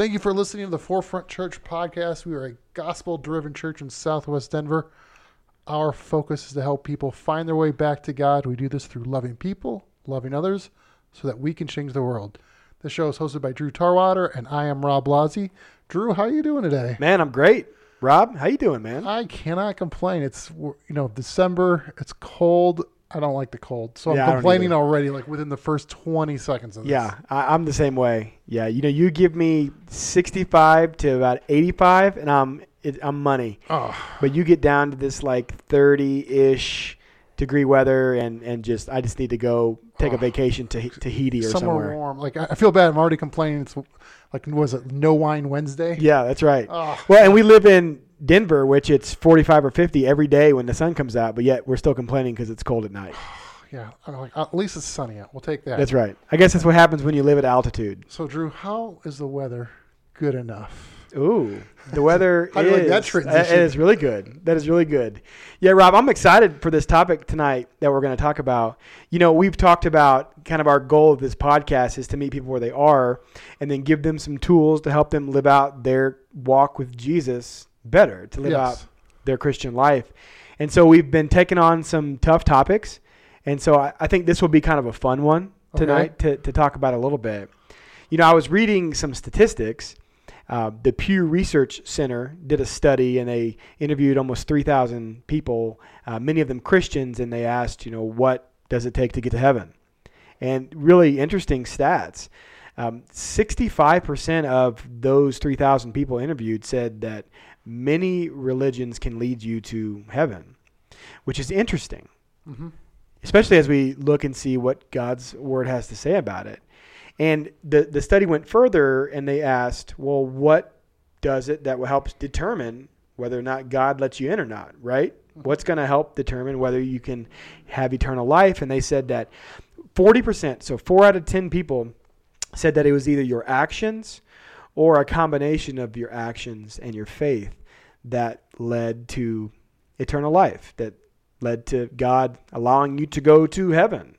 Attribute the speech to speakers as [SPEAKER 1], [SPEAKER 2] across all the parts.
[SPEAKER 1] Thank you for listening to the Forefront Church podcast. We are a gospel driven church in Southwest Denver. Our focus is to help people find their way back to God. We do this through loving people, loving others, so that we can change the world. The show is hosted by Drew Tarwater, and I am Rob Blasi. Drew, how are you doing today?
[SPEAKER 2] Man, I'm great. Rob, how you doing, man?
[SPEAKER 1] I cannot complain. It's you know December. It's cold. I don't like the cold, so
[SPEAKER 2] Yeah,
[SPEAKER 1] I'm complaining already. Like within the first 20 seconds of this.
[SPEAKER 2] Yeah, I, I'm the same way. Yeah, you know, you give me 65 to about 85, and I'm it, I'm money.
[SPEAKER 1] Oh,
[SPEAKER 2] But you get down to this like 30-ish degree weather, and and just I just need to go take a
[SPEAKER 1] Oh.
[SPEAKER 2] vacation to Tahiti or
[SPEAKER 1] somewhere,
[SPEAKER 2] somewhere.
[SPEAKER 1] warm. Like I I feel bad. I'm already complaining. It's like was it No Whine Wednesday?
[SPEAKER 2] Yeah, that's right.
[SPEAKER 1] Oh,
[SPEAKER 2] Well, and we live in Denver, which it's 45 or 50 every day when the sun comes out, but yet we're still complaining because it's cold at night.
[SPEAKER 1] yeah. Like at least it's sunny out. We'll take that.
[SPEAKER 2] That's right. I guess that's what happens when you live at altitude.
[SPEAKER 1] So Drew, how is the weather good enough?
[SPEAKER 2] Ooh, the weather
[SPEAKER 1] you like
[SPEAKER 2] is
[SPEAKER 1] that
[SPEAKER 2] uh,
[SPEAKER 1] transition?
[SPEAKER 2] It is really good. That is really good. Yeah, Rob, I'm excited for this topic tonight that we're going to talk about. You know, we've talked about kind of our goal of this podcast is to meet people where they are, and then give them some tools to help them live out their walk with Jesus better, to live
[SPEAKER 1] Yes.
[SPEAKER 2] out their Christian life. And so we've been taking on some tough topics, and so I, I think this will be kind of a fun one
[SPEAKER 1] Okay.
[SPEAKER 2] tonight to, to talk about a little bit. You know, I was reading some statistics. Uh, the Pew Research Center did a study and they interviewed almost 3,000 people, uh, many of them Christians, and they asked, you know, what does it take to get to heaven? And really interesting stats. Um, 65% of those 3,000 people interviewed said that many religions can lead you to heaven, which is interesting
[SPEAKER 1] hmm
[SPEAKER 2] especially as we look and see what God's word has to say about it. And the the study went further and they asked, well, what does it that will help determine whether or not God lets you in or not, right? What's going to help determine whether you can have eternal life? And they said that 40%, so 4 out of 10 people said that it was either your actions or a combination of your actions and your faith that led to eternal life, that led to God allowing you to go to heaven.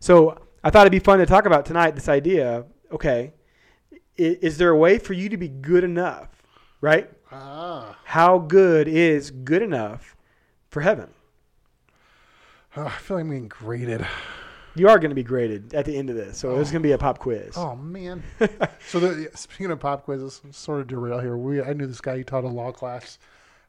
[SPEAKER 2] So I thought it'd be fun to talk about tonight this idea. Okay, is there a way for you to be good enough, right?
[SPEAKER 1] Ah,
[SPEAKER 2] How good is good enough for heaven?
[SPEAKER 1] Oh, I feel like I'm being graded.
[SPEAKER 2] You are going to be graded at the end of this, so there's going to be a pop quiz.
[SPEAKER 1] Oh man. so the, speaking of pop quizzes, sort of derail here. We I knew this guy. He taught a law class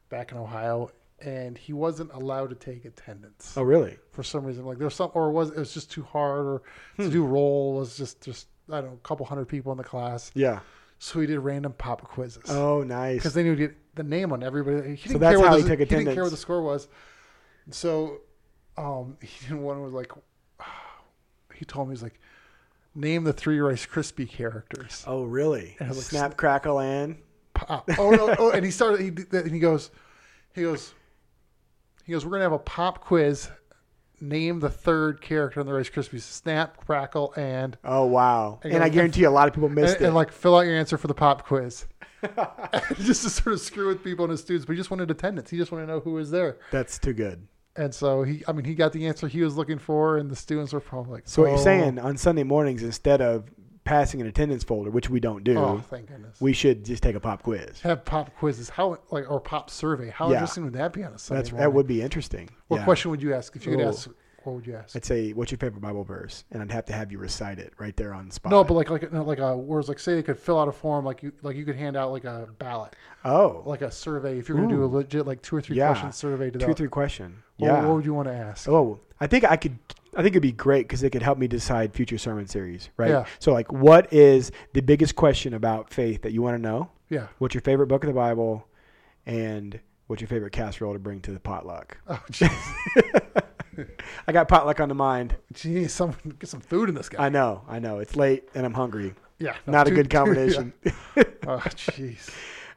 [SPEAKER 1] back in Ohio, and he wasn't allowed to take attendance
[SPEAKER 2] Oh, really?
[SPEAKER 1] for some reason. Like there's some, or was it was just too hard, or
[SPEAKER 2] Hmm.
[SPEAKER 1] to do roll was just just I don't know, a couple hundred people in the class.
[SPEAKER 2] Yeah.
[SPEAKER 1] So he did random pop quizzes.
[SPEAKER 2] Oh, nice.
[SPEAKER 1] because then knew to get the name on everybody. He didn't
[SPEAKER 2] that's
[SPEAKER 1] care
[SPEAKER 2] how
[SPEAKER 1] the,
[SPEAKER 2] he took
[SPEAKER 1] He didn't care what the score was. So, um, he didn't one was like, he told me he's like, name the three Rice Krispie characters.
[SPEAKER 2] Oh, really?
[SPEAKER 1] And it looks-
[SPEAKER 2] Snap, crackle, and
[SPEAKER 1] Pop. Oh no! Oh, and he started. He did that, and he goes, he goes, he goes. We're gonna have a pop quiz. Name the third character in the Rice Krispies. Snap, crackle, and
[SPEAKER 2] oh, wow.
[SPEAKER 1] And
[SPEAKER 2] And I guarantee you a lot of people
[SPEAKER 1] and,
[SPEAKER 2] missed it.
[SPEAKER 1] and like fill out your answer for the pop quiz. just to sort of screw with people and his students, but he just wanted attendance. He just wanted to know who was there.
[SPEAKER 2] That's too good.
[SPEAKER 1] And so he, I mean, he got the answer he was looking for, and the students were probably like,
[SPEAKER 2] So what you're
[SPEAKER 1] "Oh,
[SPEAKER 2] saying on Sunday mornings, instead of passing an attendance folder, which we don't do,
[SPEAKER 1] Oh, thank goodness.
[SPEAKER 2] we should just take a pop quiz.
[SPEAKER 1] have pop quizzes. How like or pop survey? How
[SPEAKER 2] Yeah.
[SPEAKER 1] interesting would that be on a Sunday
[SPEAKER 2] That's
[SPEAKER 1] morning?
[SPEAKER 2] that would be interesting.
[SPEAKER 1] What
[SPEAKER 2] Yeah.
[SPEAKER 1] question would you ask if you could
[SPEAKER 2] Ooh.
[SPEAKER 1] ask? What would you ask?
[SPEAKER 2] I'd say, "What's your favorite Bible verse?" And I'd have to have you recite it right there on the spot.
[SPEAKER 1] No, but like like no, like uh, a whereas like say they could fill out a form like you like you could hand out like a ballot
[SPEAKER 2] oh,
[SPEAKER 1] like a survey if you're gonna do a legit like two or three
[SPEAKER 2] Yeah.
[SPEAKER 1] question survey to
[SPEAKER 2] two
[SPEAKER 1] that.
[SPEAKER 2] three question.
[SPEAKER 1] What,
[SPEAKER 2] yeah.
[SPEAKER 1] what would you want to ask?
[SPEAKER 2] Oh, I think I could. I think it'd be great because it could help me decide future sermon series, right?
[SPEAKER 1] Yeah.
[SPEAKER 2] So, like, what is the biggest question about faith that you want to know?
[SPEAKER 1] Yeah.
[SPEAKER 2] What's your favorite book of the Bible, and what's your favorite casserole to bring to the potluck?
[SPEAKER 1] Oh jeez.
[SPEAKER 2] I got potluck on the mind.
[SPEAKER 1] Jeez, someone get some food in this guy.
[SPEAKER 2] I know, I know. It's late and I'm hungry.
[SPEAKER 1] yeah. no,
[SPEAKER 2] Not a
[SPEAKER 1] too-
[SPEAKER 2] good
[SPEAKER 1] too-
[SPEAKER 2] combination.
[SPEAKER 1] yeah. Oh jeez.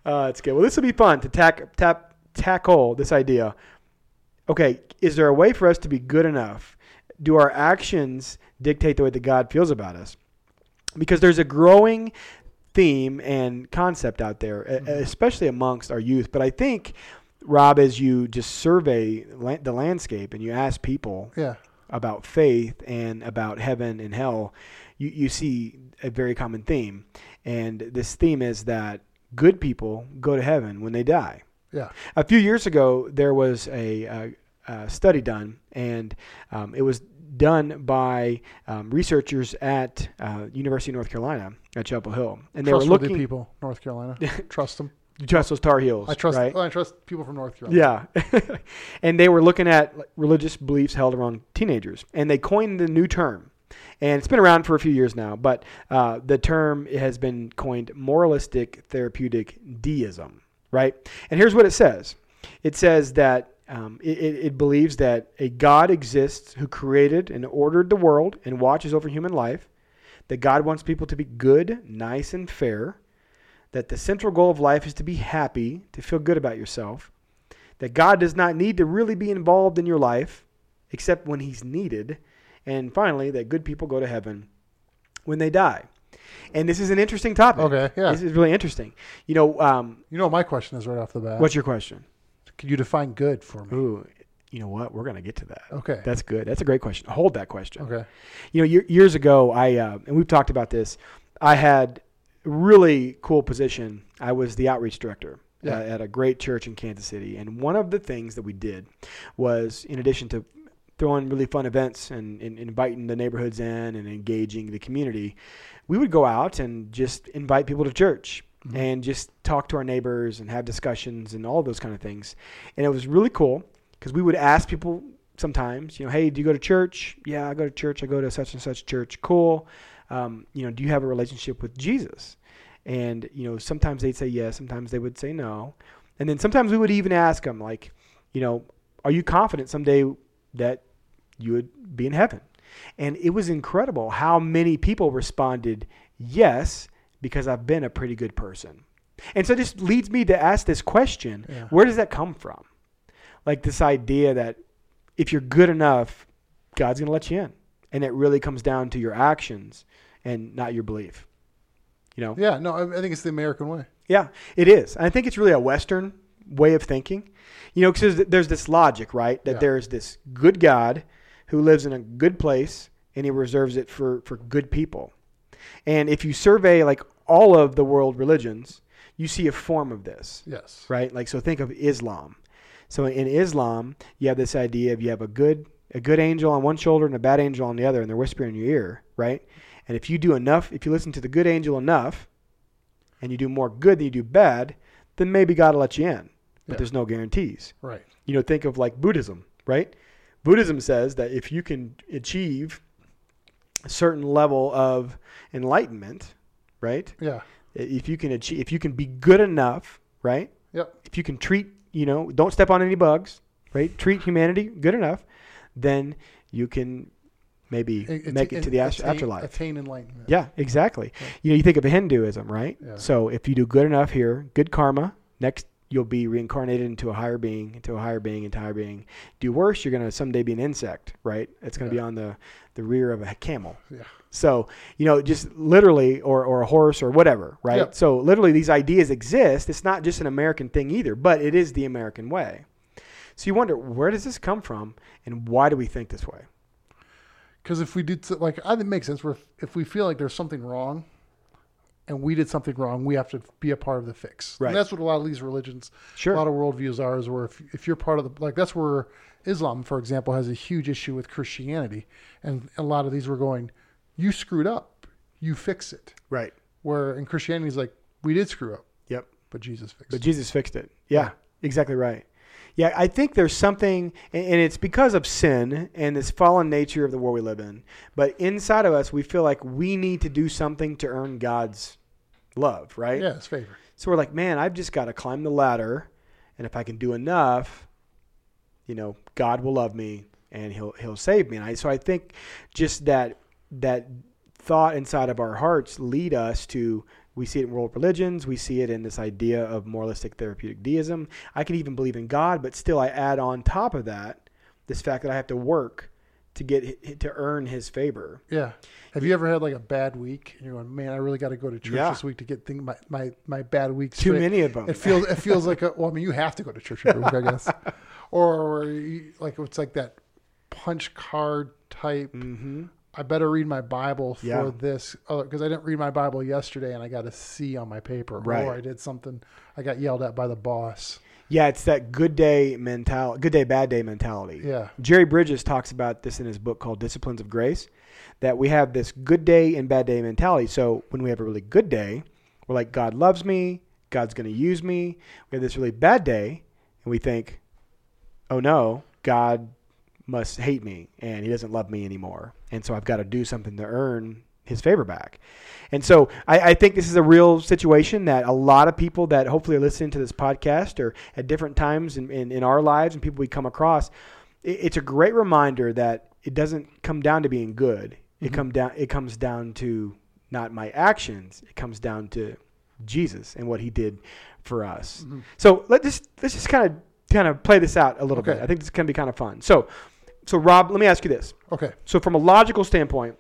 [SPEAKER 2] Uh, it's good. Well, this will be fun to tack, tap, tackle this idea. Okay, is there a way for us to be good enough? Do our actions dictate the way that God feels about us? Because there's a growing theme and concept out there,
[SPEAKER 1] Mhm.
[SPEAKER 2] especially amongst our youth. But I think, Rob, as you just survey la- the landscape and you ask people
[SPEAKER 1] Yeah.
[SPEAKER 2] about faith and about heaven and hell, you, you see a very common theme. and this theme is that good people go to heaven when they die.
[SPEAKER 1] Yeah.
[SPEAKER 2] A few years ago, there was a, a, a study done, and um, it was done by um, researchers at uh, University of North Carolina at Chapel Hill, and they were looking.
[SPEAKER 1] people, North Carolina. trust them.
[SPEAKER 2] You trust those Tar Heels?
[SPEAKER 1] I trust.
[SPEAKER 2] right?
[SPEAKER 1] I trust people from North Carolina.
[SPEAKER 2] Yeah. and they were looking at religious beliefs held around teenagers. And they coined the new term. And it's been around for a few years now, but uh, the term has been coined moralistic therapeutic deism, right? And here's what it says it says that um, it, it it believes that a God exists who created and ordered the world and watches over human life, that God wants people to be good, nice, and fair, that the central goal of life is to be happy, to feel good about yourself, that God does not need to really be involved in your life except when he's needed, and finally, that good people go to heaven when they die. And this is an interesting topic.
[SPEAKER 1] Okay, yeah.
[SPEAKER 2] This is really interesting. You know, um,
[SPEAKER 1] You know, what my question is right off the bat.
[SPEAKER 2] what's your question?
[SPEAKER 1] Can you define good for me?
[SPEAKER 2] Ooh, you know what? We're going to get to that.
[SPEAKER 1] Okay.
[SPEAKER 2] That's good. That's a great question. Hold that question.
[SPEAKER 1] okay.
[SPEAKER 2] You know, years ago, I uh, and we've talked about this. I had a really cool position. I was the outreach director
[SPEAKER 1] Yeah.
[SPEAKER 2] uh, at a great church in Kansas City, and one of the things that we did was, in addition to throwing really fun events and, and inviting the neighborhoods in and engaging the community, we would go out and just invite people to church
[SPEAKER 1] Mhm.
[SPEAKER 2] and just talk to our neighbors and have discussions and all those kind of things. And it was really cool because we would ask people sometimes, you know, hey, do you go to church? Yeah, I go to church. I go to such and such church. Cool. Um, you know, do you have a relationship with Jesus? And you know, sometimes they'd say yes, sometimes they would say no, and then sometimes we would even ask them, like, you know, are you confident someday that you would be in heaven? And it was incredible how many people responded yes because I've been a pretty good person. And so this leads me to ask this question
[SPEAKER 1] Yeah.
[SPEAKER 2] where does that come from? Like this idea that if you're good enough, God's going to let you in. And it really comes down to your actions and not your belief. You know?
[SPEAKER 1] Yeah. No, I, think it's the American way.
[SPEAKER 2] Yeah, it is. And I think it's really a Western way of thinking. You know, because there's this logic, right? That
[SPEAKER 1] Yeah.
[SPEAKER 2] there's this good God who lives in a good place and he reserves it for, for good people. And if you survey like all of the world religions, you see a form of this,
[SPEAKER 1] Yes.
[SPEAKER 2] right? Like, so think of Islam. So in Islam, you have this idea of you have a good a good angel on one shoulder and a bad angel on the other, and they're whispering in your ear, right? And if you do enough, if you listen to the good angel enough, and you do more good than you do bad, then maybe God will let you in. But
[SPEAKER 1] Yeah.
[SPEAKER 2] there's no guarantees.
[SPEAKER 1] Right.
[SPEAKER 2] You know, think of like Buddhism, right? Buddhism says that if you can achieve a certain level of enlightenment, right?
[SPEAKER 1] Yeah.
[SPEAKER 2] If you can achieve, if you can be good enough, right?
[SPEAKER 1] Yep.
[SPEAKER 2] If you can treat, you know, don't step on any bugs, right? Treat humanity good enough, then you can maybe
[SPEAKER 1] A-
[SPEAKER 2] make it to the
[SPEAKER 1] attain,
[SPEAKER 2] afterlife.
[SPEAKER 1] Attain enlightenment.
[SPEAKER 2] Yeah, exactly.
[SPEAKER 1] Right.
[SPEAKER 2] You know, you think of Hinduism, right?
[SPEAKER 1] Yeah.
[SPEAKER 2] So if you do good enough here, good karma, next you'll be reincarnated into a higher being, into a higher being, into a higher being. Do worse, you're gonna someday be an insect, right? It's gonna be on the the rear of a camel.
[SPEAKER 1] Yeah.
[SPEAKER 2] So, you know, just literally, or, or a horse or whatever, right?
[SPEAKER 1] Yep.
[SPEAKER 2] So, literally, these ideas exist. It's not just an American thing either, but it is the American way. So, you wonder, where does this come from and why do we think this way?
[SPEAKER 1] Because if we did so- like, I think it makes sense. If we feel like there's something wrong, and we did something wrong, we have to be a part of the fix.
[SPEAKER 2] Right.
[SPEAKER 1] And that's what a lot of these religions,
[SPEAKER 2] Sure.
[SPEAKER 1] a lot of worldviews are. Is where if if you're part of the like, that's where Islam, for example, has a huge issue with Christianity, and a lot of these were going, you screwed up, you fix it.
[SPEAKER 2] Right.
[SPEAKER 1] Where in Christianity is like, we did screw up,
[SPEAKER 2] Yep.
[SPEAKER 1] but Jesus fixed
[SPEAKER 2] But
[SPEAKER 1] it.
[SPEAKER 2] But Jesus fixed it. Yeah,
[SPEAKER 1] Yeah.
[SPEAKER 2] exactly right. Yeah, I think there's something, and it's because of sin and this fallen nature of the world we live in. But inside of us, we feel like we need to do something to earn God's love, right?
[SPEAKER 1] Yeah, it's favor.
[SPEAKER 2] So we're like, man, I've just got to climb the ladder, and if I can do enough, you know, God will love me and he'll he'll save me. And I, so I think just that that thought inside of our hearts lead us to we see it in world religions, we see it in this idea of moralistic therapeutic deism. I can even believe in God, but still I add on top of that this fact that I have to work to get to earn his favor.
[SPEAKER 1] Yeah. Have you ever had like a bad week and you're going, man, I really got to go to church
[SPEAKER 2] Yeah.
[SPEAKER 1] this week to get thing, my, my, my bad week
[SPEAKER 2] Too many of them.
[SPEAKER 1] It feels it feels like a well, I mean, you have to go to church every week, I guess, or you, like it's like that punch card type.
[SPEAKER 2] hmm
[SPEAKER 1] I better read my Bible for
[SPEAKER 2] Yeah.
[SPEAKER 1] this uh, because I didn't read my Bible yesterday and I got a C on my paper,
[SPEAKER 2] Right.
[SPEAKER 1] or I did something. I got yelled at by the boss.
[SPEAKER 2] Yeah, it's that good day mentality, good day, bad day mentality.
[SPEAKER 1] Yeah,
[SPEAKER 2] Jerry Bridges talks about this in his book called Disciplines of Grace, that we have this good day and bad day mentality. So when we have a really good day, we're like, God loves me, God's going to use me. We have this really bad day, and we think, oh no, God must hate me and he doesn't love me anymore. And so I've got to do something to earn his favor back. And so I, I think this is a real situation that a lot of people that hopefully are listening to this podcast or at different times in, in, in our lives and people we come across, it, it's a great reminder that it doesn't come down to being good. It
[SPEAKER 1] Mhm.
[SPEAKER 2] come down it comes down to not my actions. It comes down to Jesus and what he did for us.
[SPEAKER 1] Mhm.
[SPEAKER 2] So let just let's just kind of kind of play this out a little
[SPEAKER 1] Okay.
[SPEAKER 2] bit. I think this is going to be kind of fun. So so Rob, let me ask you this.
[SPEAKER 1] okay,
[SPEAKER 2] So from a logical standpoint,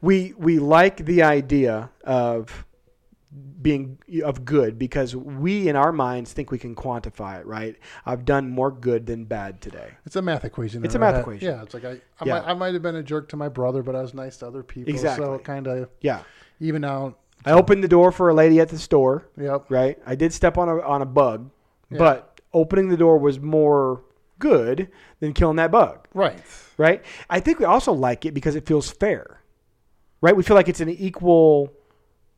[SPEAKER 2] we we like the idea of being of good because we in our minds think we can quantify it, right? I've done more good than bad today.
[SPEAKER 1] it's a math equation.
[SPEAKER 2] It's a math
[SPEAKER 1] head.
[SPEAKER 2] equation.
[SPEAKER 1] Yeah, it's like I, I,
[SPEAKER 2] Yeah.
[SPEAKER 1] might, I might have been a jerk to my brother, but I was nice to other people.
[SPEAKER 2] Exactly.
[SPEAKER 1] So it kind of
[SPEAKER 2] Yeah.
[SPEAKER 1] even out.
[SPEAKER 2] I opened the door for a lady at the store,
[SPEAKER 1] Yep.
[SPEAKER 2] right? I did step on a on a bug,
[SPEAKER 1] Yeah.
[SPEAKER 2] but opening the door was more good than killing that bug.
[SPEAKER 1] Right.
[SPEAKER 2] right? I think we also like it because it feels fair, right? We feel like it's an equal.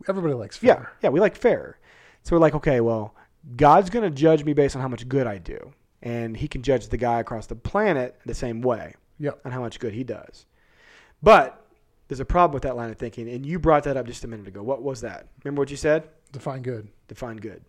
[SPEAKER 1] Everybody likes
[SPEAKER 2] Yeah,
[SPEAKER 1] fair.
[SPEAKER 2] yeah, we like fair. So we're like, okay, well, God's going to judge me based on how much good I do, and He can judge the guy across the planet the same way
[SPEAKER 1] Yep.
[SPEAKER 2] on how much good he does. But there's a problem with that line of thinking, and you brought that up just a minute ago. What was that? Remember what you said?
[SPEAKER 1] Define good.
[SPEAKER 2] Define good.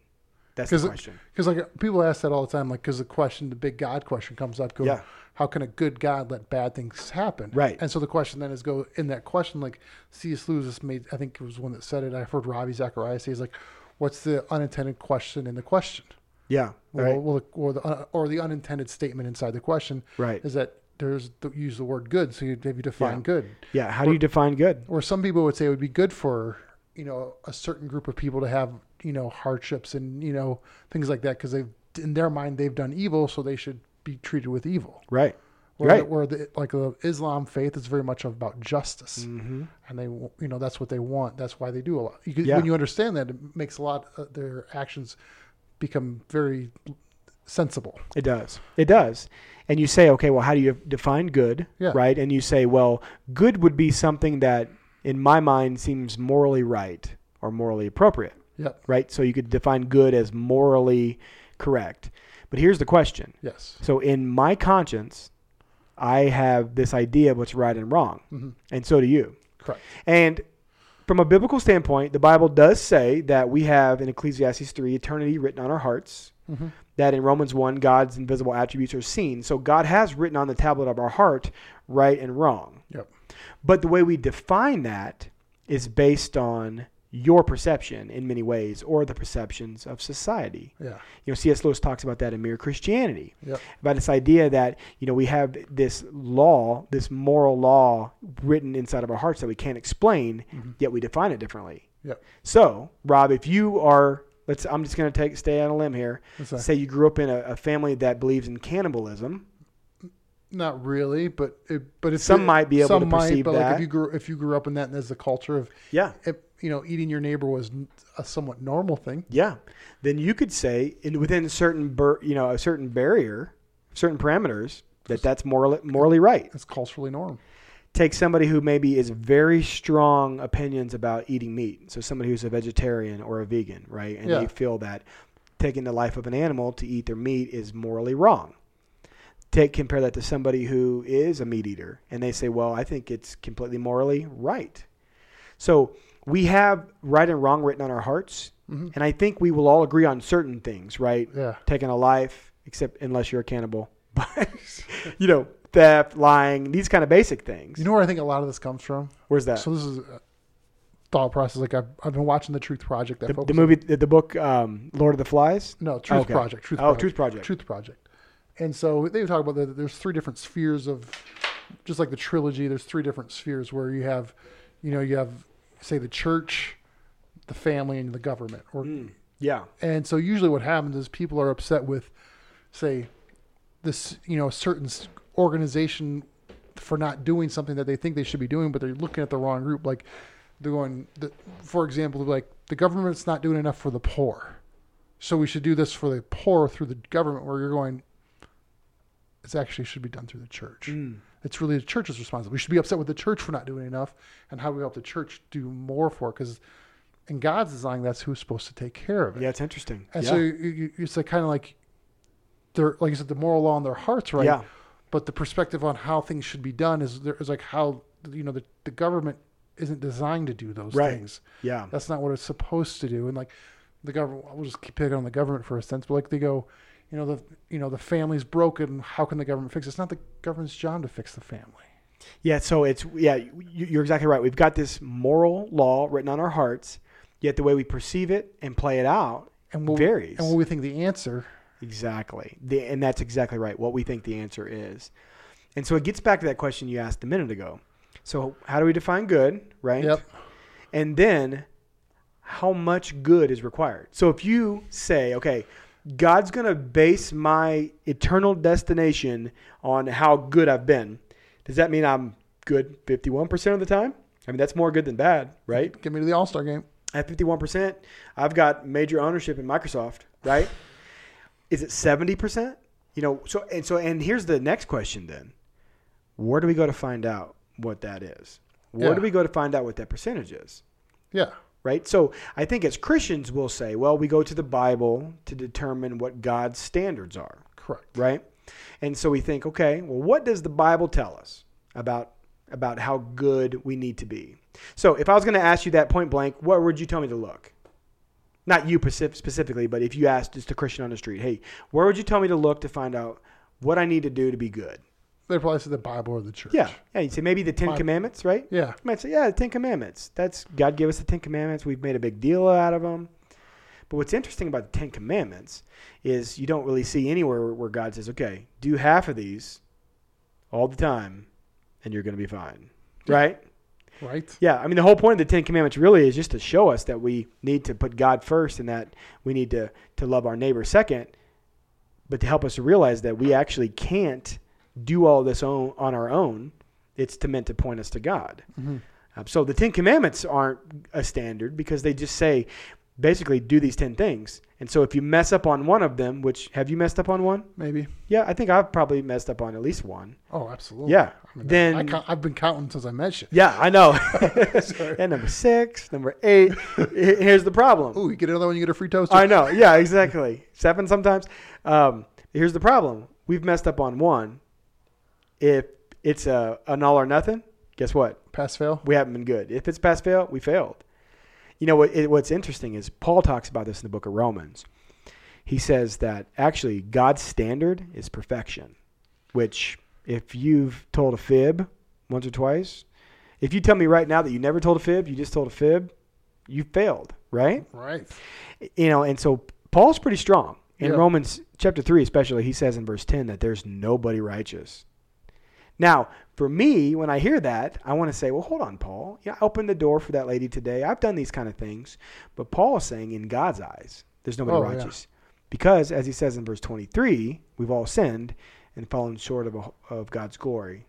[SPEAKER 2] That's the question.
[SPEAKER 1] Because like people ask that all the time, like because the question, the big God question comes up. Go,
[SPEAKER 2] Yeah.
[SPEAKER 1] how can a good God let bad things happen?
[SPEAKER 2] Right.
[SPEAKER 1] And so the question then is go in that question, like C.S. Lewis made. I think it was one that said it. I've heard Ravi Zacharias say, "He's like, what's the unintended question in the question?
[SPEAKER 2] Yeah.
[SPEAKER 1] Well,
[SPEAKER 2] Right.
[SPEAKER 1] well, or the uh, or the unintended statement inside the question
[SPEAKER 2] Right.
[SPEAKER 1] is that there's the, use the word good. So you maybe define
[SPEAKER 2] Yeah.
[SPEAKER 1] good.
[SPEAKER 2] Yeah. How do you define good?
[SPEAKER 1] Or some people would say it would be good for you know a certain group of people to have you know hardships and you know things like that because they've in their mind they've done evil, so they should be treated with evil.
[SPEAKER 2] Right.
[SPEAKER 1] Where,
[SPEAKER 2] Right.
[SPEAKER 1] where the like the Islam faith is very much about justice,
[SPEAKER 2] Mm-hmm.
[SPEAKER 1] and they you know that's what they want. That's why they do a lot. You,
[SPEAKER 2] Yeah.
[SPEAKER 1] When you understand that, it makes a lot of their actions become very sensible.
[SPEAKER 2] It does. It does. And you say, okay, well, how do you define good?
[SPEAKER 1] Yeah.
[SPEAKER 2] Right? And you say, well, good would be something that, in my mind, seems morally right or morally appropriate.
[SPEAKER 1] Yep.
[SPEAKER 2] Right? So you could define good as morally correct. But here's the question.
[SPEAKER 1] Yes.
[SPEAKER 2] So in my conscience, I have this idea of what's right and wrong.
[SPEAKER 1] hmm
[SPEAKER 2] And so do you.
[SPEAKER 1] Correct.
[SPEAKER 2] And from a biblical standpoint, the Bible does say that we have in Ecclesiastes 3 eternity written on our hearts
[SPEAKER 1] hmm
[SPEAKER 2] that in Romans 1, God's invisible attributes are seen. So God has written on the tablet of our heart right and wrong.
[SPEAKER 1] Yep.
[SPEAKER 2] But the way we define that is based on your perception in many ways or the perceptions of society.
[SPEAKER 1] Yeah.
[SPEAKER 2] You know, C.S. Lewis talks about that in Mere Christianity,
[SPEAKER 1] Yep.
[SPEAKER 2] about this idea that, you know, we have this law, this moral law written inside of our hearts that we can't explain,
[SPEAKER 1] Mhm.
[SPEAKER 2] yet we define it differently.
[SPEAKER 1] Yep.
[SPEAKER 2] So, Rob, if you are, let's, I'm just going to take stay on a limb here. Say you grew up in a, a family that believes in cannibalism.
[SPEAKER 1] Not really, but it, but
[SPEAKER 2] Some
[SPEAKER 1] it-
[SPEAKER 2] might be able
[SPEAKER 1] some
[SPEAKER 2] to perceive
[SPEAKER 1] but like
[SPEAKER 2] that.
[SPEAKER 1] if you grew if you grew up in that and there's a culture of
[SPEAKER 2] Yeah.
[SPEAKER 1] if, you know eating your neighbor was a somewhat normal thing.
[SPEAKER 2] Yeah. Then you could say, in, within a certain, bur, you know, a certain barrier, certain parameters, that that's morally, morally right.
[SPEAKER 1] It's culturally norm.
[SPEAKER 2] Take somebody who maybe is very strong opinions about eating meat. So somebody who's a vegetarian or a vegan, right? And
[SPEAKER 1] Yeah.
[SPEAKER 2] they feel that taking the life of an animal to eat their meat is morally wrong. Take compare that to somebody who is a meat eater, and they say, "Well, I think it's completely morally right." So we have right and wrong written on our hearts,
[SPEAKER 1] hmm
[SPEAKER 2] and I think we will all agree on certain things, right?
[SPEAKER 1] Yeah.
[SPEAKER 2] Taking a life, except unless you're a cannibal, but you know, theft, lying, these kind of basic things.
[SPEAKER 1] You know where I think a lot of this comes from.
[SPEAKER 2] Where's that?
[SPEAKER 1] So this is a thought process. Like I've, I've been watching the Truth Project. That
[SPEAKER 2] the, the movie, the, the book, um, Lord of the Flies.
[SPEAKER 1] No, Truth
[SPEAKER 2] Okay.
[SPEAKER 1] Project. Truth
[SPEAKER 2] oh,
[SPEAKER 1] Project.
[SPEAKER 2] Truth Project.
[SPEAKER 1] Truth Project. And so they talk about that there's three different spheres of, just like the trilogy. There's three different spheres where you have, you know, you have say the church, the family, and the government. Or
[SPEAKER 2] Mm, yeah.
[SPEAKER 1] and so usually what happens is people are upset with, say, this you know certain organization for not doing something that they think they should be doing, but they're looking at the wrong group. Like they're going, the, for example, like the government's not doing enough for the poor, so we should do this for the poor through the government. Where you're going, it's actually should be done through the church.
[SPEAKER 2] Mm.
[SPEAKER 1] It's really the church's responsibility. We should be upset with the church for not doing enough, and how do we help the church do more for it? Because in God's design, that's who's supposed to take care of it.
[SPEAKER 2] Yeah, it's interesting.
[SPEAKER 1] And
[SPEAKER 2] yeah.
[SPEAKER 1] so you, you, it's like kind of like they're like you said, the moral law in their hearts, right?
[SPEAKER 2] Yeah.
[SPEAKER 1] But the perspective on how things should be done is there is like how you know the, the government isn't designed to do those
[SPEAKER 2] Right.
[SPEAKER 1] things.
[SPEAKER 2] yeah.
[SPEAKER 1] That's not what it's supposed to do. And like the government, we'll just keep picking on the government for a sense. But like they go, you know the you know the family's broken. How can the government fix it? It's not the government's job to fix the family.
[SPEAKER 2] Yeah, so it's yeah, you- you're exactly right. We've got this moral law written on our hearts, yet the way we perceive it and play it out
[SPEAKER 1] And what,
[SPEAKER 2] varies.
[SPEAKER 1] And what we think the answer.
[SPEAKER 2] exactly, the, and that's exactly right. What we think the answer is, and so it gets back to that question you asked a minute ago. So how do we define good, right?
[SPEAKER 1] Yep.
[SPEAKER 2] And then how much good is required? So if you say, okay, God's going to base my eternal destination on how good I've been, does that mean I'm good 51% of the time? I mean, that's more good than bad, right?
[SPEAKER 1] Get me to the All Star game.
[SPEAKER 2] At 51%, I've got major ownership in Microsoft, right? Is it 70%? You know, so and so and here's the next question then. Where do we go to find out what that is? Where
[SPEAKER 1] Yeah.
[SPEAKER 2] do we go to find out what that percentage is?
[SPEAKER 1] Yeah.
[SPEAKER 2] Right? So I think as Christians, we'll say, well, we go to the Bible to determine what God's standards are,
[SPEAKER 1] Correct.
[SPEAKER 2] right? And so we think, okay, well, what does the Bible tell us about about how good we need to be? So if I was going to ask you that point blank, where would you tell me to look? Not you specifically, but if you asked just a Christian on the street, hey, where would you tell me to look to find out what I need to do to be good?
[SPEAKER 1] They probably say the Bible or the church.
[SPEAKER 2] Yeah, yeah. You say maybe the Ten
[SPEAKER 1] Bible.
[SPEAKER 2] Commandments, right?
[SPEAKER 1] Yeah.
[SPEAKER 2] You might say, yeah, the Ten Commandments. That's God gave us the Ten Commandments. We've made a big deal out of them. But what's interesting about the Ten Commandments is you don't really see anywhere where God says, okay, do half of these all the time and you're going to be fine. Right?
[SPEAKER 1] Right.
[SPEAKER 2] Yeah. I mean, the whole point of the Ten Commandments really is just to show us that we need to put God first and that we need to, to love our neighbor second, but to help us realize that we actually can't do all this on, on our own. It's to meant to point us to God.
[SPEAKER 1] Mhm.
[SPEAKER 2] Um, so the Ten Commandments aren't a standard because they just say, basically, do these ten things. And so if you mess up on one of them, which have you messed up on one?
[SPEAKER 1] Maybe.
[SPEAKER 2] Yeah, I think I've probably messed up on at least one.
[SPEAKER 1] Oh, absolutely.
[SPEAKER 2] Yeah.
[SPEAKER 1] I mean,
[SPEAKER 2] Then-
[SPEAKER 1] I count, I've been counting since I met you.
[SPEAKER 2] Yeah, I know. And number six, number eight. Here's the problem.
[SPEAKER 1] Ooh, you get another one, you get a free toaster.
[SPEAKER 2] I know. Yeah, exactly. Seven sometimes. Um, here's the problem. We've messed up on one. If it's a an all or nothing, guess what?
[SPEAKER 1] Pass fail.
[SPEAKER 2] We haven't been good. If it's pass fail, we failed. You know what? It, what's interesting is Paul talks about this in the book of Romans. He says that actually God's standard is perfection, which if you've told a fib once or twice, if you tell me right now that you never told a fib, you just told a fib, you failed, right?
[SPEAKER 1] Right.
[SPEAKER 2] you know, and so Paul's pretty strong. In
[SPEAKER 1] Yeah.
[SPEAKER 2] Romans chapter 3, especially, he says in verse 10 that there's nobody righteous. Now, for me, when I hear that, I want to say, well, hold on, Paul. Yeah, I opened the door for that lady today. I've done these kind of things. But Paul is saying, in God's eyes, there's nobody
[SPEAKER 1] Oh, yeah.
[SPEAKER 2] righteous. Because, as he says in verse 23, we've all sinned and fallen short of, a, of God's glory.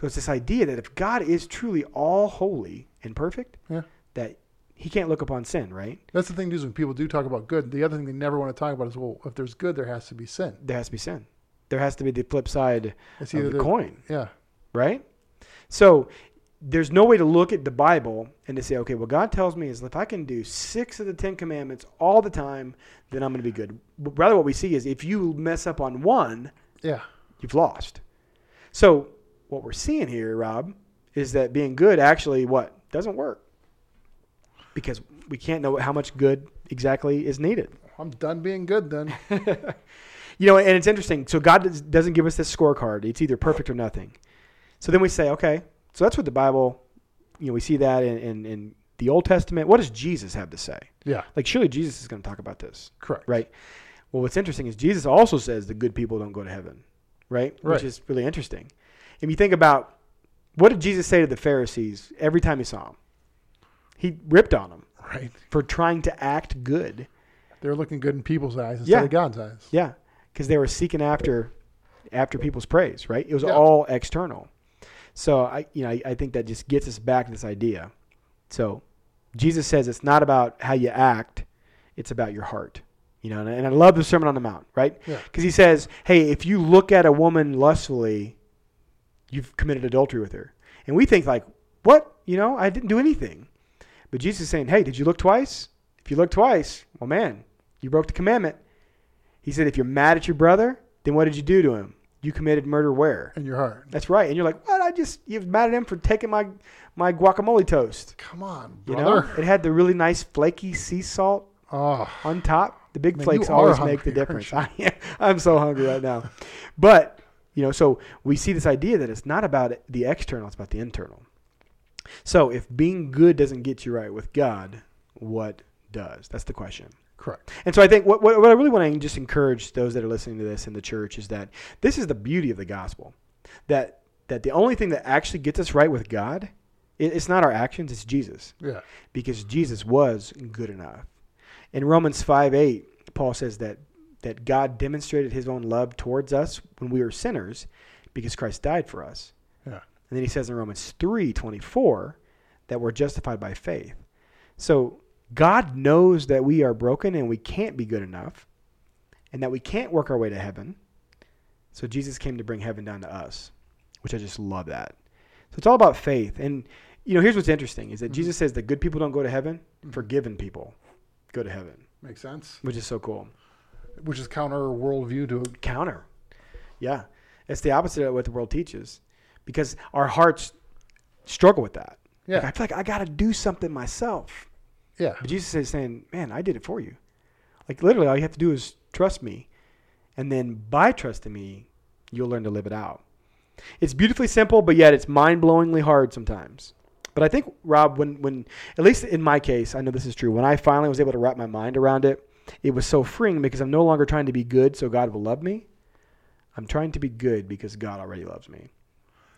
[SPEAKER 2] So it's this idea that if God is truly all holy and perfect,
[SPEAKER 1] Yeah.
[SPEAKER 2] that he can't look upon sin, right?
[SPEAKER 1] That's the thing, is when people do talk about good, the other thing they never want to talk about is, well, if there's good, there has to be sin.
[SPEAKER 2] there has to be sin. There has to be the flip side
[SPEAKER 1] It's
[SPEAKER 2] of the
[SPEAKER 1] the-
[SPEAKER 2] coin,
[SPEAKER 1] Yeah.
[SPEAKER 2] right? So there's no way to look at the Bible and to say, okay, what God tells me is if I can do six of the Ten Commandments all the time, then I'm going to be good. But Rather, what we see is if you mess up on one,
[SPEAKER 1] Yeah.
[SPEAKER 2] you've lost. So what we're seeing here, Rob, is that being good actually what doesn't work because we can't know how much good exactly is needed.
[SPEAKER 1] I'm done being good then.
[SPEAKER 2] You know, and it's interesting. So God does- doesn't give us this scorecard. It's either perfect or nothing. So then we say, okay, so that's what the Bible, you know, we see that in, in, in the Old Testament. What does Jesus have to say?
[SPEAKER 1] Yeah.
[SPEAKER 2] Like, surely Jesus is going to talk about this,
[SPEAKER 1] Correct.
[SPEAKER 2] right? Well, what's interesting is Jesus also says the good people don't go to heaven, right?
[SPEAKER 1] Right.
[SPEAKER 2] Which is really interesting. If you think about what did Jesus say to the Pharisees every time he saw them? He ripped on them
[SPEAKER 1] Right.
[SPEAKER 2] for trying to act good.
[SPEAKER 1] They're looking good in people's eyes instead
[SPEAKER 2] Yeah.
[SPEAKER 1] of God's eyes.
[SPEAKER 2] Yeah, because they were seeking after after people's praise, right? It was
[SPEAKER 1] Yeah.
[SPEAKER 2] all external. So I, you know, I, I think that just gets us back to this idea. So Jesus says it's not about how you act; it's about your heart. You know, and, and I love the Sermon on the Mount, right?
[SPEAKER 1] Yeah.
[SPEAKER 2] Because he says, "Hey, if you look at a woman lustfully, you've committed adultery with her." And we think like, "What? You know, I didn't do anything." But Jesus is saying, "Hey, did you look twice? If you look twice, well, man, you broke the commandment." He said, "If you're mad at your brother, then what did you do to him? You committed murder where?"
[SPEAKER 1] In your heart.
[SPEAKER 2] That's right. And you're like, "What? I just you're mad at him for taking my my guacamole toast."
[SPEAKER 1] Come on,
[SPEAKER 2] You
[SPEAKER 1] brother.
[SPEAKER 2] know, it had the really nice flaky sea salt
[SPEAKER 1] Oh,
[SPEAKER 2] on top. The big
[SPEAKER 1] Man,
[SPEAKER 2] flakes always
[SPEAKER 1] hungry,
[SPEAKER 2] make the difference. I, I'm so hungry right now. But, you know, so we see this idea that it's not about the external, it's about the internal. So if being good doesn't get you right with God, what does? That's the question.
[SPEAKER 1] Correct.
[SPEAKER 2] And so I think what, what, what I really want to just encourage those that are listening to this in the church is that this is the beauty of the gospel. That that the only thing that actually gets us right with God, it, it's not our actions, it's Jesus
[SPEAKER 1] Yeah.
[SPEAKER 2] because Jesus was good enough. In Romans 5 8, Paul says that, that God demonstrated his own love towards us when we were sinners because Christ died for us.
[SPEAKER 1] Yeah.
[SPEAKER 2] And then he says in Romans three twenty four that we're justified by faith. So God knows that we are broken and we can't be good enough and that we can't work our way to heaven. So Jesus came to bring heaven down to us, which I just love that. So it's all about faith. And you know, here's what's interesting is that
[SPEAKER 1] Mhm.
[SPEAKER 2] Jesus says that good people don't go to heaven,
[SPEAKER 1] Mhm.
[SPEAKER 2] forgiven people go to heaven,
[SPEAKER 1] Makes sense.
[SPEAKER 2] which is so cool.
[SPEAKER 1] Which is counter worldview to
[SPEAKER 2] Counter. Yeah. It's the opposite of what the world teaches because our hearts struggle with that.
[SPEAKER 1] yeah,
[SPEAKER 2] Like, I feel like I got to do something myself.
[SPEAKER 1] Yeah,
[SPEAKER 2] But Jesus is saying, man, I did it for you. Like literally, all you have to do is trust me. And then by trusting me, you'll learn to live it out. It's beautifully simple, but yet it's mind blowingly hard sometimes. But I think, Rob, when, when, at least in my case, I know this is true, when I finally was able to wrap my mind around it, it was so freeing because I'm no longer trying to be good so God will love me. I'm trying to be good because God already loves me.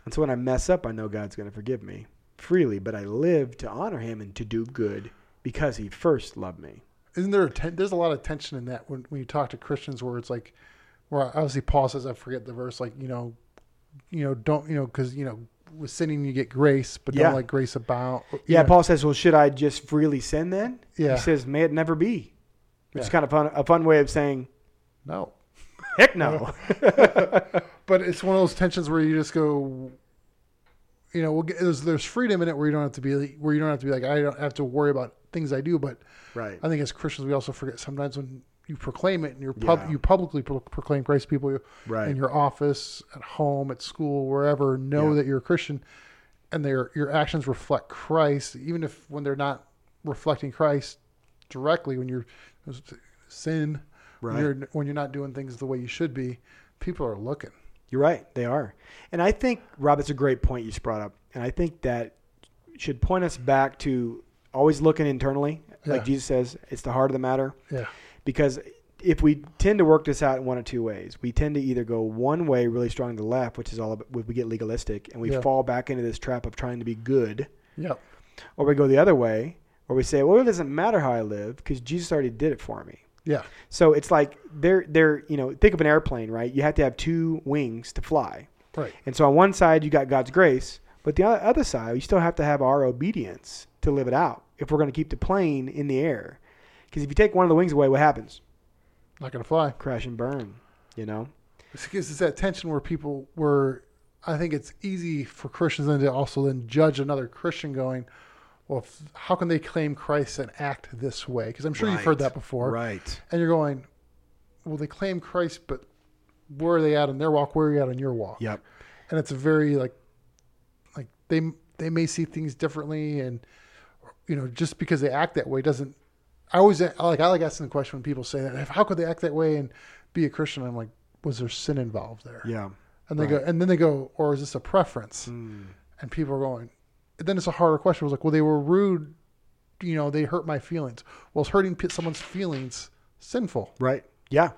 [SPEAKER 2] And so when I mess up, I know God's going to forgive me freely, but I live to honor Him and to do good because He first loved me.
[SPEAKER 1] Isn't there? A ten, there's a lot of tension in that when, when you talk to Christians, where it's like, where obviously Paul says, I forget the verse, like you know, you know, don't you know, because you know, with sinning you get grace, but
[SPEAKER 2] Yeah.
[SPEAKER 1] don't let grace abound.
[SPEAKER 2] Yeah,
[SPEAKER 1] know.
[SPEAKER 2] Paul says, "Well, should I just freely sin then?"
[SPEAKER 1] Yeah.
[SPEAKER 2] He says, "May it never be." Which is kind of fun, a fun way of saying,
[SPEAKER 1] No,
[SPEAKER 2] "Heck no."
[SPEAKER 1] but it's one of those tensions where you just go, you know, we'll get, there's there's freedom in it where you don't have to be where you don't have to be like I don't have to worry about things I do, but
[SPEAKER 2] right.
[SPEAKER 1] I think as Christians we also forget sometimes when you proclaim it and you're pub,
[SPEAKER 2] Yeah.
[SPEAKER 1] you publicly pro- proclaim Christ, people
[SPEAKER 2] Right.
[SPEAKER 1] in your office, at home, at school, wherever know
[SPEAKER 2] Yeah.
[SPEAKER 1] that you're a Christian, and their your actions reflect Christ, even if when they're not reflecting Christ directly, when you're sin, when you're when you're not doing things the way you should be, people are looking.
[SPEAKER 2] You're right. They are. And I think, Rob, it's a great point you just brought up. And I think that should point us back to always looking internally. Like
[SPEAKER 1] Yeah.
[SPEAKER 2] Jesus says, it's the heart of the matter.
[SPEAKER 1] Yeah,
[SPEAKER 2] Because if we tend to work this out in one of two ways, we tend to either go one way really strong to the left, which is all about, we get legalistic, and we
[SPEAKER 1] Yeah.
[SPEAKER 2] fall back into this trap of trying to be good.
[SPEAKER 1] yep,
[SPEAKER 2] Or we go the other way, where we say, well, it doesn't matter how I live because Jesus already did it for me.
[SPEAKER 1] Yeah,
[SPEAKER 2] So it's like they're they're you know think of an airplane, right? You have to have two wings to fly,
[SPEAKER 1] right,
[SPEAKER 2] and so on one side you got God's grace, but the other side you still have to have our obedience to live it out if we're going to keep the plane in the air. Because if you take one of the wings away, what happens?
[SPEAKER 1] not gonna fly.
[SPEAKER 2] Crash and burn. You know.
[SPEAKER 1] It's because it's that tension where people where I think it's easy for Christians then to also then judge another Christian going, well, how can they claim Christ and act this way? Because I'm sure you've heard that before.
[SPEAKER 2] Right.
[SPEAKER 1] And you're going, well, they claim Christ, but where are they at in their walk? Where are you at in your walk?
[SPEAKER 2] Yep.
[SPEAKER 1] And it's a very like, like they they may see things differently, and you know, just because they act that way doesn't. I always like I like asking the question when people say that. How could they act that way and be a Christian? I'm like, was there sin involved there?
[SPEAKER 2] Yeah.
[SPEAKER 1] And they
[SPEAKER 2] Right.
[SPEAKER 1] go, and then they go, or is this a preference?
[SPEAKER 2] Mm.
[SPEAKER 1] And people are going. Then it's a harder question. It was like, well, they were rude. You know, they hurt my feelings. Well, is hurting someone's feelings sinful?
[SPEAKER 2] Right. Yeah.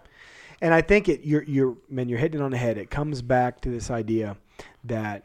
[SPEAKER 2] And I think it you're you're man, you're hitting it on the head. It comes back to this idea that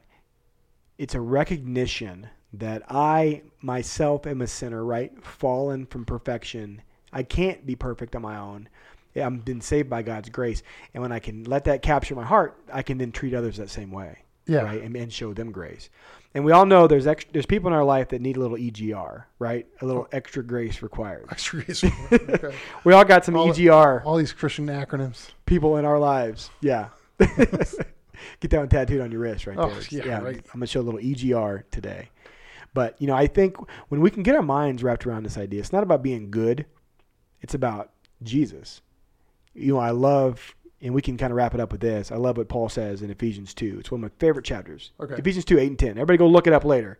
[SPEAKER 2] it's a recognition that I myself am a sinner, right? Fallen from perfection. I can't be perfect on my own. I've been saved by God's grace. And when I can let that capture my heart, I can then treat others that same way.
[SPEAKER 1] Yeah.
[SPEAKER 2] right, and, and show them grace. And we all know there's ex- there's people in our life that need a little EGR, right? A little oh. extra grace required.
[SPEAKER 1] Extra grace. okay.
[SPEAKER 2] We all got some
[SPEAKER 1] All-
[SPEAKER 2] EGR
[SPEAKER 1] All these Christian acronyms.
[SPEAKER 2] people in our lives. Yeah. Get that one tattooed on your wrist right
[SPEAKER 1] Oh,
[SPEAKER 2] there.
[SPEAKER 1] yeah, right.
[SPEAKER 2] I'm going to show a little EGR today. But, you know, I think when we can get our minds wrapped around this idea, it's not about being good, it's about Jesus. You know, I love, and we can kind of wrap it up with this. I love what Paul says in Ephesians 2. It's one of my favorite chapters.
[SPEAKER 1] Okay.
[SPEAKER 2] Ephesians 2, 8 and 10. Everybody go look it up later.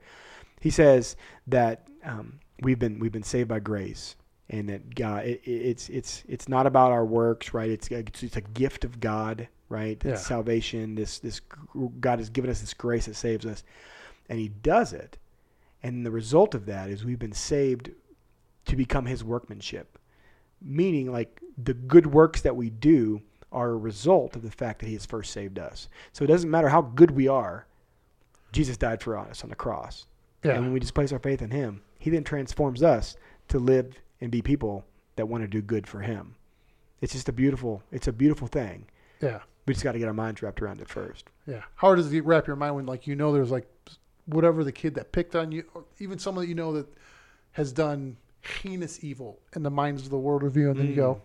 [SPEAKER 2] He says that um, we've been we've been saved by grace, and that God it, it- it's it's it's not about our works, right? It's it's, it's a gift of God, right?
[SPEAKER 1] Yeah.
[SPEAKER 2] salvation. This this God has given us this grace that saves us, and He does it, and the result of that is we've been saved to become His workmanship, meaning like the good works that we do are a result of the fact that He has first saved us. So it doesn't matter how good we are. Jesus died for us on the cross.
[SPEAKER 1] Yeah.
[SPEAKER 2] And when we just place our faith in Him, He then transforms us to live and be people that want to do good for Him. It's just a beautiful, it's a beautiful thing.
[SPEAKER 1] Yeah.
[SPEAKER 2] We just got to get our minds wrapped around it first.
[SPEAKER 1] Yeah. How hard does it wrap your mind when, like, you know, there's like whatever the kid that picked on you, or even someone that you know that has done heinous evil in the minds of the world you, and then you
[SPEAKER 2] Mm.
[SPEAKER 1] go,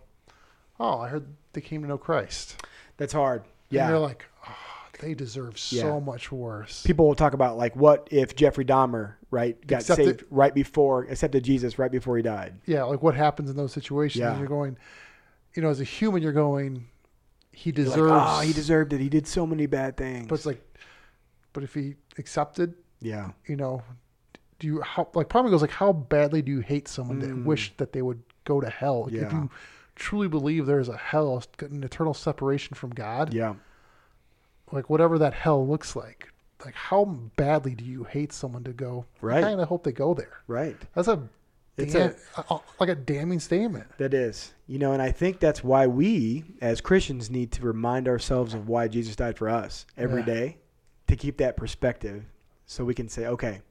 [SPEAKER 1] "Oh, I heard they came to know Christ."
[SPEAKER 2] That's hard.
[SPEAKER 1] And
[SPEAKER 2] Yeah.
[SPEAKER 1] you're like, oh, they deserve
[SPEAKER 2] Yeah.
[SPEAKER 1] so much worse.
[SPEAKER 2] People will talk about like, what if Jeffrey Dahmer, right, got
[SPEAKER 1] Accepted-
[SPEAKER 2] saved right before, accepted Jesus right before he died?
[SPEAKER 1] yeah, like what happens in those situations?
[SPEAKER 2] Yeah.
[SPEAKER 1] And you're going, you know, as a human, you're going, he deserves.
[SPEAKER 2] Like, oh, he deserved it. He did so many bad things.
[SPEAKER 1] But it's like, but if he accepted,
[SPEAKER 2] yeah.
[SPEAKER 1] you know, do you how like me goes like, how badly do you hate someone that
[SPEAKER 2] Mm.
[SPEAKER 1] wish that they would go to hell? Like, If
[SPEAKER 2] Yeah.
[SPEAKER 1] you truly believe there's a hell, an eternal separation from God,
[SPEAKER 2] Yeah.
[SPEAKER 1] like whatever that hell looks like, like how badly do you hate someone to go?
[SPEAKER 2] Right.
[SPEAKER 1] I kind of hope they go there.
[SPEAKER 2] Right.
[SPEAKER 1] That's a,
[SPEAKER 2] It's
[SPEAKER 1] damn, a, like a damning statement.
[SPEAKER 2] That is. You know, and I think that's why we as Christians need to remind ourselves of why Jesus died for us every
[SPEAKER 1] Yeah.
[SPEAKER 2] day to keep that perspective so we can say, okay,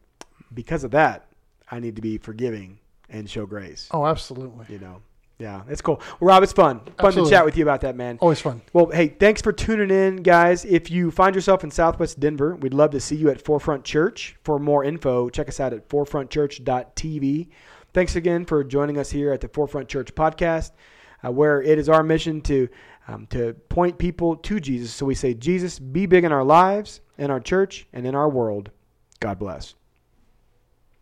[SPEAKER 2] because of that, I need to be forgiving and show grace.
[SPEAKER 1] Oh, absolutely.
[SPEAKER 2] You know. Yeah, it's cool. Well, Rob, it's fun. Fun
[SPEAKER 1] Absolutely.
[SPEAKER 2] to chat with you about that, man.
[SPEAKER 1] Always fun.
[SPEAKER 2] Well, hey, thanks for tuning in, guys. If you find yourself in Southwest Denver, we'd love to see you at Forefront Church. For more info, check us out at forefrontchurch.tv. Thanks again for joining us here at the Forefront Church podcast, uh, where it is our mission to um, to point people to Jesus. So we say, Jesus, be big in our lives, in our church, and in our world. God bless.